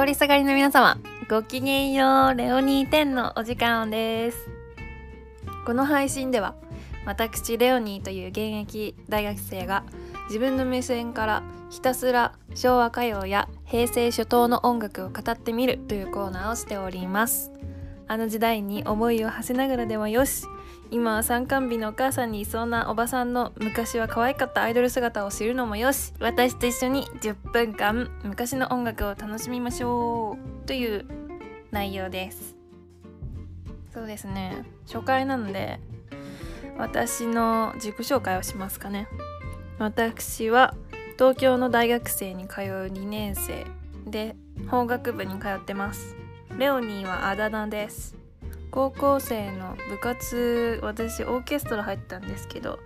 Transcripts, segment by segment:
通りすがりの皆様ごきげんようレオニー10のお時間です。この配信では私レオニーという現役大学生が自分の目線からひたすら昭和歌謡や平成初頭の音楽を語ってみるというコーナーをしております。あの時代に思いを馳せながらでもよし今は参観日のお母さんにいそうなおばさんの昔は可愛かったアイドル姿を知るのもよし私と一緒に10分間昔の音楽を楽しみましょうという内容ですそうですね初回なので私の自己紹介をしますかね。私は東京の大学生に通う2年生で法学部に通ってます。レオニーはあだ名です。高校生の部活私オーケストラ入ったんですけど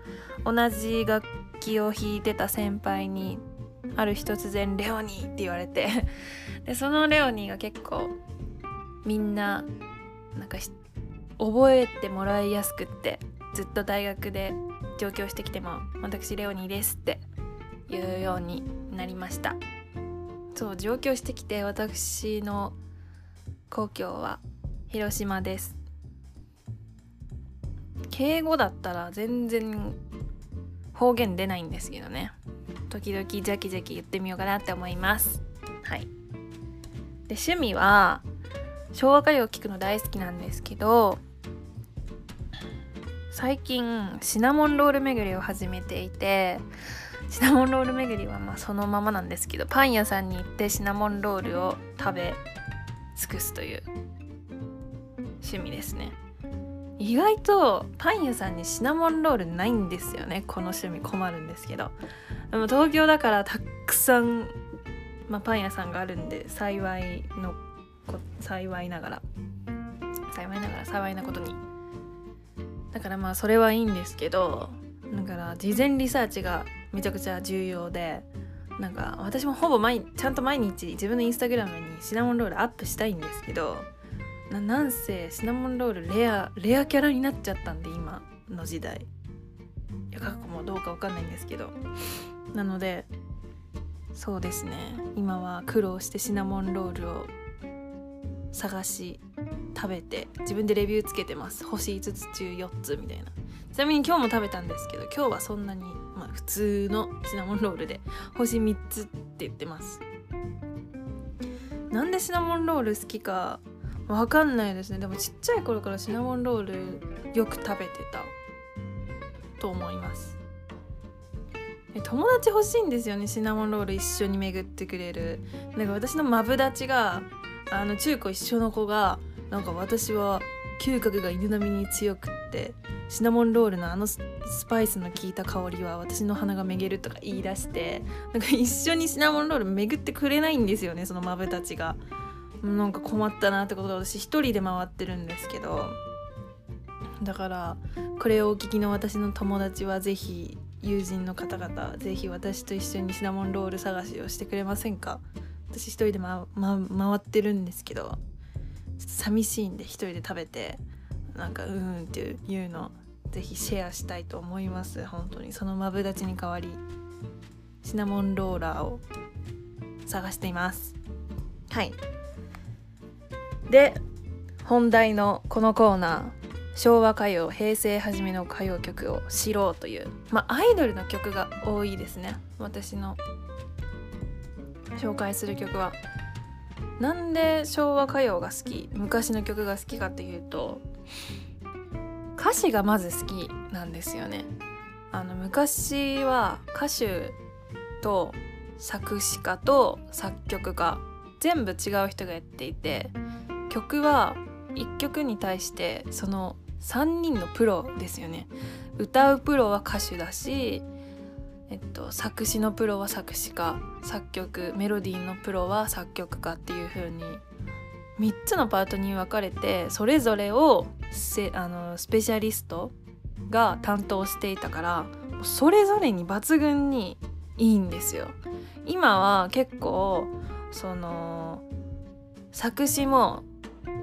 同じ楽器を弾いてた先輩にある日突然「レオニー」って言われて でそのレオニーが結構みんななんか覚えてもらいやすくってずっと大学で上京してきても「私レオニーです」って言うようになりました。そう上京してきて私の故郷は広島です。敬語だったら全然方言出ないんですけどね。時々ジャキジャキ言ってみようかなって思います。はい。で趣味は昭和歌謡を聴くの大好きなんですけど最近シナモンロール巡りを始めていてシナモンロール巡りはまあそのままなんですけどパン屋さんに行ってシナモンロールを食べ尽くすという趣味ですね。意外とパン屋さんにシナモンロールないんですよね。この趣味困るんですけど。でも東京だからたくさん、まあ、パン屋さんがあるんで幸いの幸いながら。幸いながら幸いなことに。だからまあそれはいいんですけどだから事前リサーチがめちゃくちゃ重要でなんか私もほぼ毎ちゃんと毎日自分のインスタグラムにシナモンロールアップしたいんですけどななんせシナモンロールレアレアキャラになっちゃったんで今の時代。いや過去もどうかわかんないんですけど。なのでそうですね。今は苦労してシナモンロールを探し食べて自分でレビューつけてます。星5つ中4つみたいな。ちなみに今日も食べたんですけど今日はそんなに、まあ、普通のシナモンロールで星3つって言ってます。なんでシナモンロール好きかわかんないですね。でもちっちゃい頃からシナモンロールよく食べてた。と思います。友達欲しいんですよね。シナモンロール一緒に巡ってくれる。なんか私のマブダチがあの中高一緒の子がなんか私は嗅覚が犬並みに強くってシナモンロールのあのスパイスの効いた香りは私の鼻がめげるとか言い出してなんか一緒にシナモンロール巡ってくれないんですよねそのマブたちが。なんか困ったなってことで私一人で回ってるんですけどだからこれをお聞きの私の友達は是非友人の方々是非私と一緒にシナモンロール探しをしてくれませんか？私一人で、まま、回ってるんですけどちょっと寂しいんで一人で食べてなんかうんっていうの是非シェアしたいと思います。本当に。そのマブダチに代わりシナモンローラーを探しています。はい。で本題のこのコーナー昭和歌謡平成初めの歌謡曲を知ろうというまあアイドルの曲が多いですね。私の紹介する曲は。なんで昭和歌謡が好き昔の曲が好きかっていうと歌詞がまず好きなんですよね。あの昔は歌手と作詞家と作曲家全部違う人がやっていて曲は1曲に対してその3人のプロですよね歌うプロは歌手だしえっと、作詞のプロは作詞家作曲メロディーのプロは作曲家っていう風に3つのパートに分かれてそれぞれをせあのスペシャリストが担当していたからそれぞれに抜群にいいんですよ。今は結構その作詞も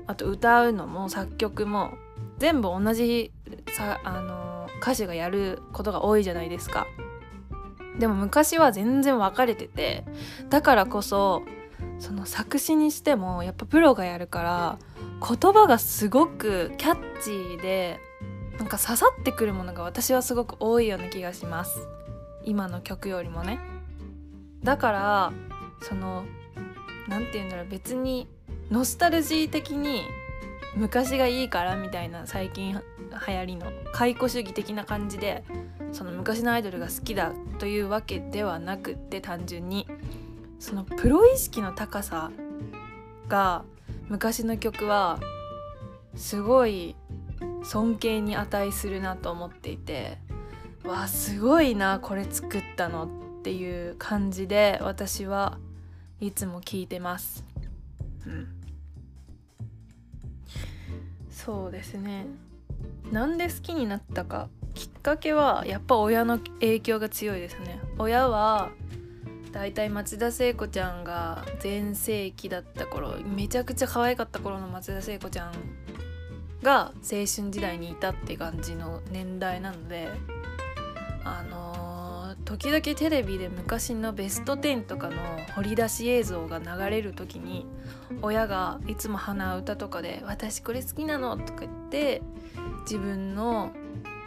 あと歌うのも作曲も全部同じさあの歌手がやることが多いじゃないですか。でも昔は全然分かれててだからこそその作詞にしてもやっぱプロがやるから言葉がすごくキャッチーでなんか刺さってくるものが私はすごく多いような気がします今の曲よりもねだからその何て言うんだろう別にノスタルジー的に昔がいいからみたいな最近流行りの解雇主義的な感じでその昔のアイドルが好きだというわけではなくって単純にそのプロ意識の高さが昔の曲はすごい尊敬に値するなと思っていてわあすごいなこれ作ったのっていう感じで私はいつも聞いてます。うんそうですね。なんで好きになったかきっかけはやっぱ親の影響が強いですね。親はだいたい松田聖子ちゃんが全盛期だった頃めちゃくちゃ可愛かった頃の松田聖子ちゃんが青春時代にいたって感じの年代なのであのー、時々テレビで昔のベスト10とかの掘り出し映像が流れる時に親がいつも鼻歌とかで「私これ好きなの」とか言って自分の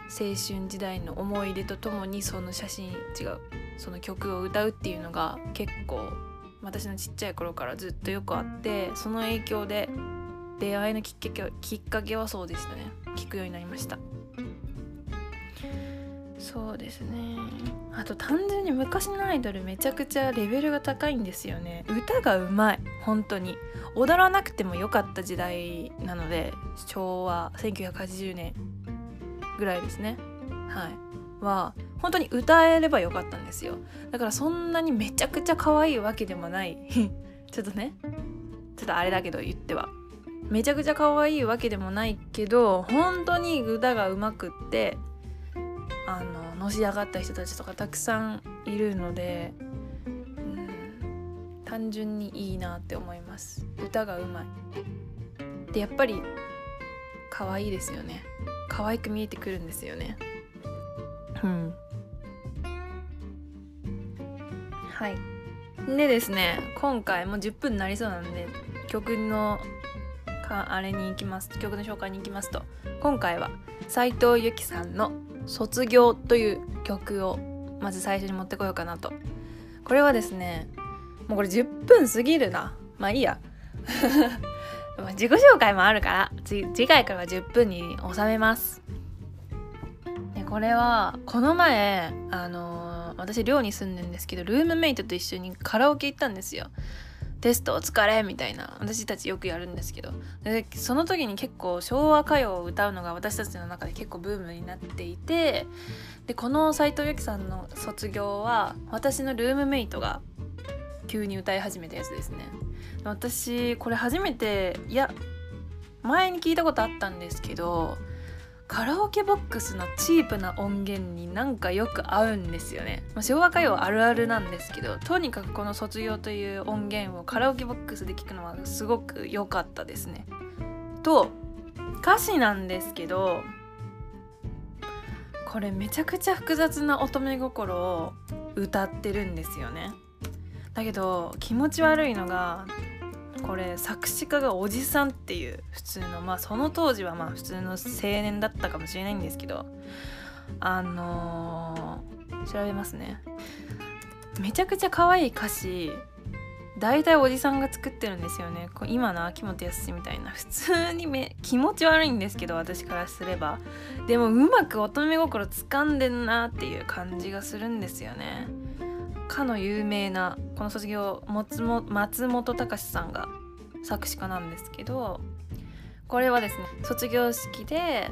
青春時代の思い出とともにその写真違うその曲を歌うっていうのが結構私のちっちゃい頃からずっとよくあってその影響で出会いのきっかけきっかけはそうでしたね。聞くようになりました。そうですね。あと単純に昔のアイドルめちゃくちゃレベルが高いんですよね。歌がうまい。本当に。踊らなくてもよかった時代なので昭和1980年ぐらいですね。はい。は本当に歌えればよかったんですよ。だからそんなにめちゃくちゃ可愛いわけでもない。ちょっとね。ちょっとあれだけど言っては。めちゃくちゃ可愛いわけでもないけど本当に歌がうまくってあののし上がった人たちとかたくさんいるので、うん、単純にいいなって思います。歌がうまい。でやっぱり可愛いですよね。可愛く見えてくるんですよね。うん。はい。でですね今回も10分になりそうなんで曲のかあれに行きます。曲の紹介に行きますと。今回は斉藤由貴さんの「卒業」という曲をまず最初に持ってこようかなと。これはですねもうこれ10分過ぎるな。まあいいや。自己紹介もあるから次回からは10分に収めます。でこれはこの前あのー、私寮に住んでるんですけどルームメイトと一緒にカラオケ行ったんですよ。テストお疲れみたいな私たちよくやるんですけど。でその時に結構昭和歌謡を歌うのが私たちの中で結構ブームになっていてでこの斎藤由貴さんの卒業は私のルームメイトが急に歌い始めたやつですね。私これ初めていや前に聞いたことあったんですけどカラオケボックスのチープな音源になんかよく合うんですよね、まあ、昭和歌謡あるあるなんですけどとにかくこの「卒業」という音源をカラオケボックスで聞くのはすごく良かったですね。と歌詞なんですけどこれめちゃくちゃ複雑な乙女心を歌ってるんですよね。だけど気持ち悪いのがこれ作詞家がおじさんっていう普通のまあその当時はまあ普通の青年だったかもしれないんですけどあのー、調べますね。めちゃくちゃ可愛い歌詞大体おじさんが作ってるんですよね。今の秋元康みたいな。普通にめ気持ち悪いんですけど私からすれば。でもうまく乙女心掴んでんなっていう感じがするんですよね。かの有名なこの卒業松本隆さんが作詞家なんですけどこれはですね卒業式で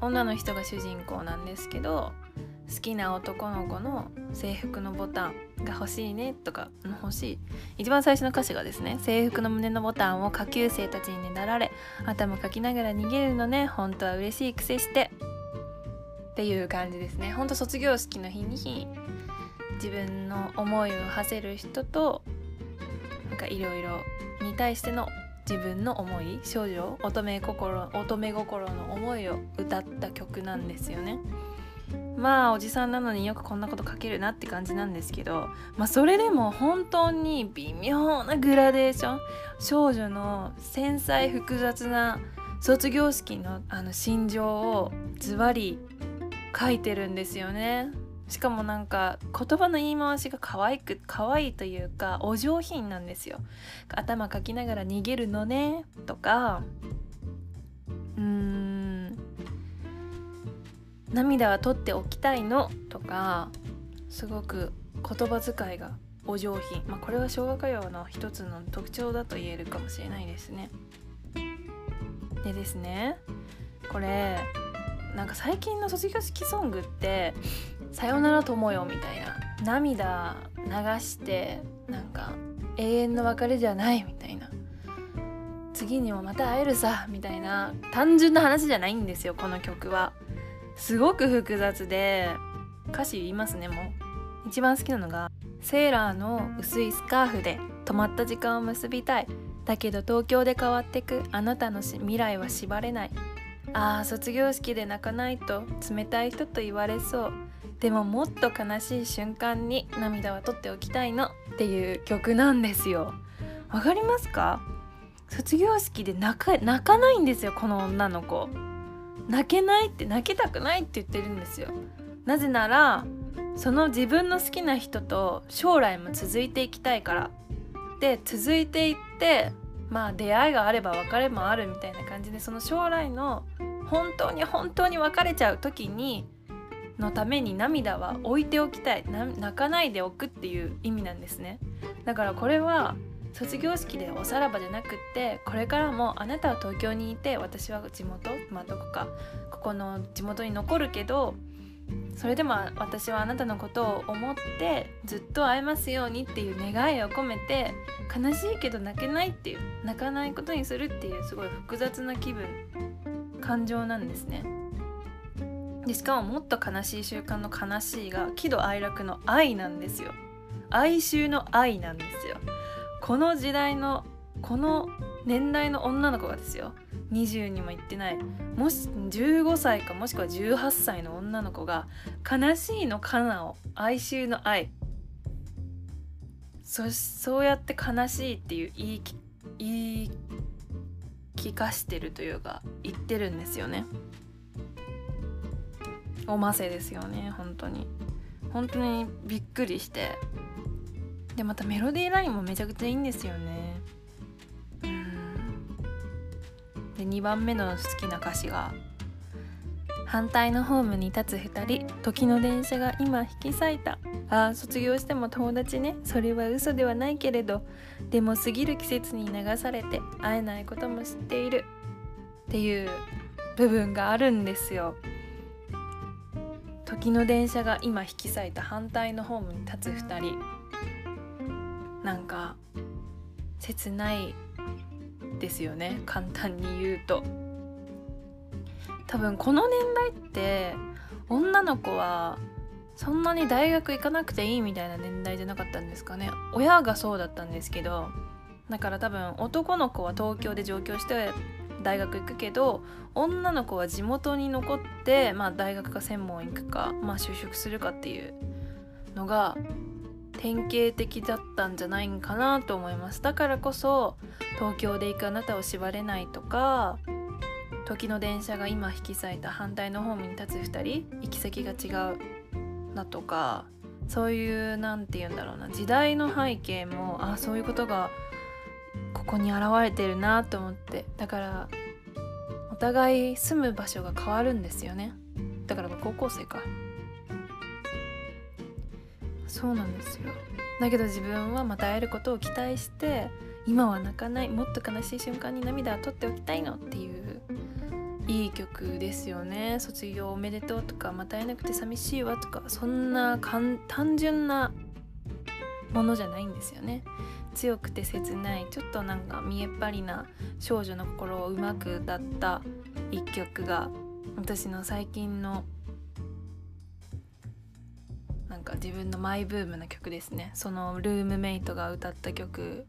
女の人が主人公なんですけど好きな男の子の制服のボタンが欲しいねとか欲しい。一番最初の歌詞がですね制服の胸のボタンを下級生たちにねだられ頭かきながら逃げるのね本当は嬉しい癖してっていう感じですね。ほんと卒業式の日に自分の思いを馳せる人となんかいろいろに対しての自分の思い少女乙女心乙女心の思いを歌った曲なんですよね。まあおじさんなのによくこんなこと書けるなって感じなんですけどまあそれでも本当に微妙なグラデーション。少女の繊細複雑な卒業式のあの心情をズバリ書いてるんですよね。しかもなんか言葉の言い回しが可愛く可愛いというかお上品なんですよ。頭かきながら逃げるのねとか。うーん。涙は取っておきたいのとか。すごく言葉遣いがお上品。まあこれは昭和歌謡の一つの特徴だと言えるかもしれないですね。でですね。これなんか最近の卒業式ソングって「さよなら友よ」みたいな。涙流してなんか永遠の別れじゃないみたいな。次にもまた会えるさみたいな。単純な話じゃないんですよこの曲は。すごく複雑で歌詞言いますねもう。一番好きなのが「セーラーの薄いスカーフで止まった時間を結びたい。だけど東京で変わってくあなたの未来は縛れない。ああ卒業式で泣かないと冷たい人と言われそう。でももっと悲しい瞬間に涙は取っておきたいのっていう曲なんですよ。わかりますか？卒業式で泣か泣かないんですよこの女の子。泣けないって泣きたくないって言ってるんですよ。なぜならその自分の好きな人と将来も続いていきたいから。で続いていってまあ出会いがあれば別れもあるみたいな感じでその将来の本当に本当に別れちゃう時にのために涙は置いておきたい泣かないでおくっていう意味なんですねだからこれは卒業式でおさらばじゃなくってこれからもあなたは東京にいて私は地元まあどこかここの地元に残るけどそれでも私はあなたのことを思ってずっと会えますようにっていう願いを込めて悲しいけど泣けないっていう泣かないことにするっていうすごい複雑な気分感情なんですね。でしかももっと悲しい習慣の悲しいが喜怒哀楽の愛なんですよ。哀愁の愛なんですよ。この時代のこの年代の女の子がですよ20にも行ってないもし15歳かもしくは18歳の女の子が悲しいのかなを哀愁の愛そそうやって悲しいっていう言い言い聞かしてるというか言ってるんですよねおませですよね本当に。本当にびっくりして。でまたメロディーラインもめちゃくちゃいいんですよね。うん。で2番目の好きな歌詞が「反対のホームに立つ2人時の電車が今引き裂いた。ああ卒業しても友達ね。それは嘘ではないけれどでも過ぎる季節に流されて会えないことも知っている」っていう部分があるんですよ。時の電車が今引き裂いた反対のホームに立つ2人。なんか切ないですよね。簡単に言うと。多分この年代って女の子はそんなに大学行かなくていいみたいな年代じゃなかったんですかね。親がそうだったんですけどだから多分男の子は東京で上京して大学行くけど女の子は地元に残って、まあ、大学か専門行くか、まあ、就職するかっていうのが典型的だったんじゃないんかなと思います。だからこそ東京で行くあなたを縛れないとか時の電車が今引き裂いた反対のホームに立つ2人行き先が違うなとかそういう何て言うんだろうな時代の背景もあそういうことがここに現れてるなと思って。だからお互い住む場所が変わるんですよね。だから高校生か。そうなんですよ。だけど自分はまた会えることを期待して今は泣かないもっと悲しい瞬間に涙を取っておきたいのっていういい曲ですよね。卒業おめでとうとかまた会えなくて寂しいわとかそんな単純なものじゃないんですよね。強くて切ないちょっとなんか見えっ張りな少女の心をうまく歌った一曲が私の最近のなんか自分のマイブームな曲ですね。そのルームメイトが歌った曲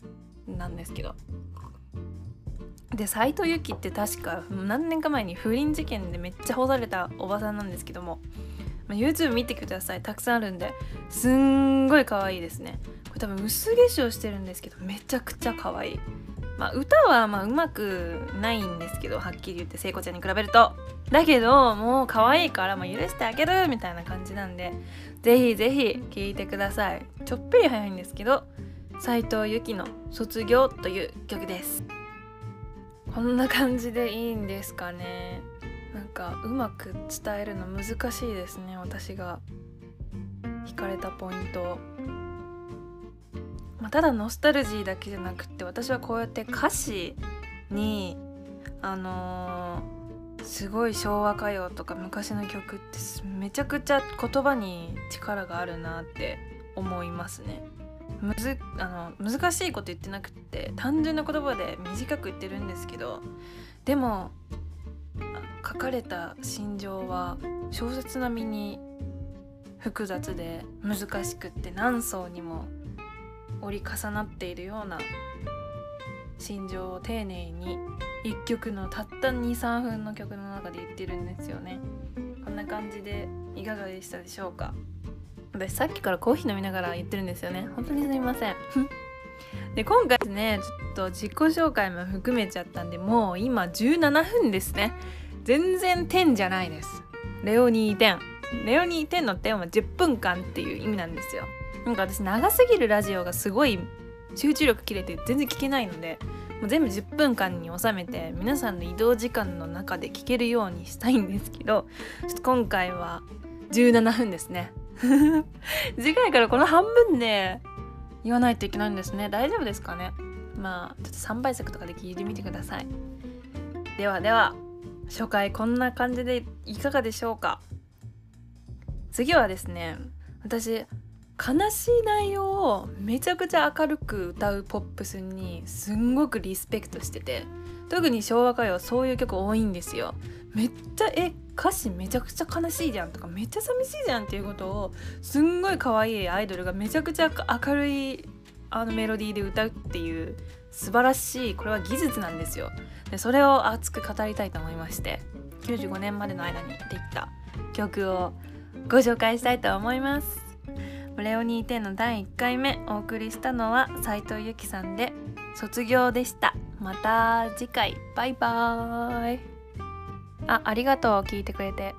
なんですけど。で斎藤由貴って確か何年か前に不倫事件でめっちゃ干されたおばさんなんですけども、YouTube 見てください。たくさんあるんで。すんごい可愛いですね。多分薄化粧してるんですけどめちゃくちゃ可愛い。まあ、歌はまあうまくないんですけどはっきり言って聖子ちゃんに比べると。だけどもう可愛いからまあ許してあげるみたいな感じなんでぜひぜひ聴いてください。ちょっぴり早いんですけど斉藤由貴の「卒業」という曲です。こんな感じでいいんですかね。なんかうまく伝えるの難しいですね私が。惹かれたポイントまあ、ただノスタルジーだけじゃなくって私はこうやって歌詞にあのー、すごい昭和歌謡とか昔の曲ってめちゃくちゃ言葉に力があるなって思いますね。むずあの難しいこと言ってなくって単純な言葉で短く言ってるんですけどでも書かれた心情は小説並みに複雑で難しくって何層にも折り重なっているような心情を丁寧に1曲のたった23分の曲の中で言ってるんですよね。こんな感じでいかがでしたでしょうか？私さっきからコーヒー飲みながら言ってるんですよね。本当にすみません。で今回ですねちょっと自己紹介も含めちゃったんでもう今17分ですね。全然点じゃないです。レオニー点。レオニー点の点は10分間っていう意味なんですよなんか私長すぎるラジオがすごい集中力切れて全然聞けないのでもう全部10分間に収めて皆さんの移動時間の中で聞けるようにしたいんですけどちょっと今回は17分ですね。次回からこの半分で言わないといけないんですね。大丈夫ですかね？まあちょっと3倍速とかで聞いてみてください。ではでは初回こんな感じでいかがでしょうか？次はですね私悲しい内容をめちゃくちゃ明るく歌うポップスにすんごくリスペクトしてて特に昭和歌謡そういう曲多いんですよ。めっちゃえ歌詞めちゃくちゃ悲しいじゃんとかめっちゃ寂しいじゃんっていうことをすんごい可愛いアイドルがめちゃくちゃ明るいあのメロディーで歌うっていう素晴らしいこれは技術なんですよ。でそれを熱く語りたいと思いまして95年までの間にできた曲をご紹介したいと思います。レオニーテの第1回目お送りしたのは斉藤由貴さんで卒業でした。また次回。バイバーイ。あありがとう聞いてくれて。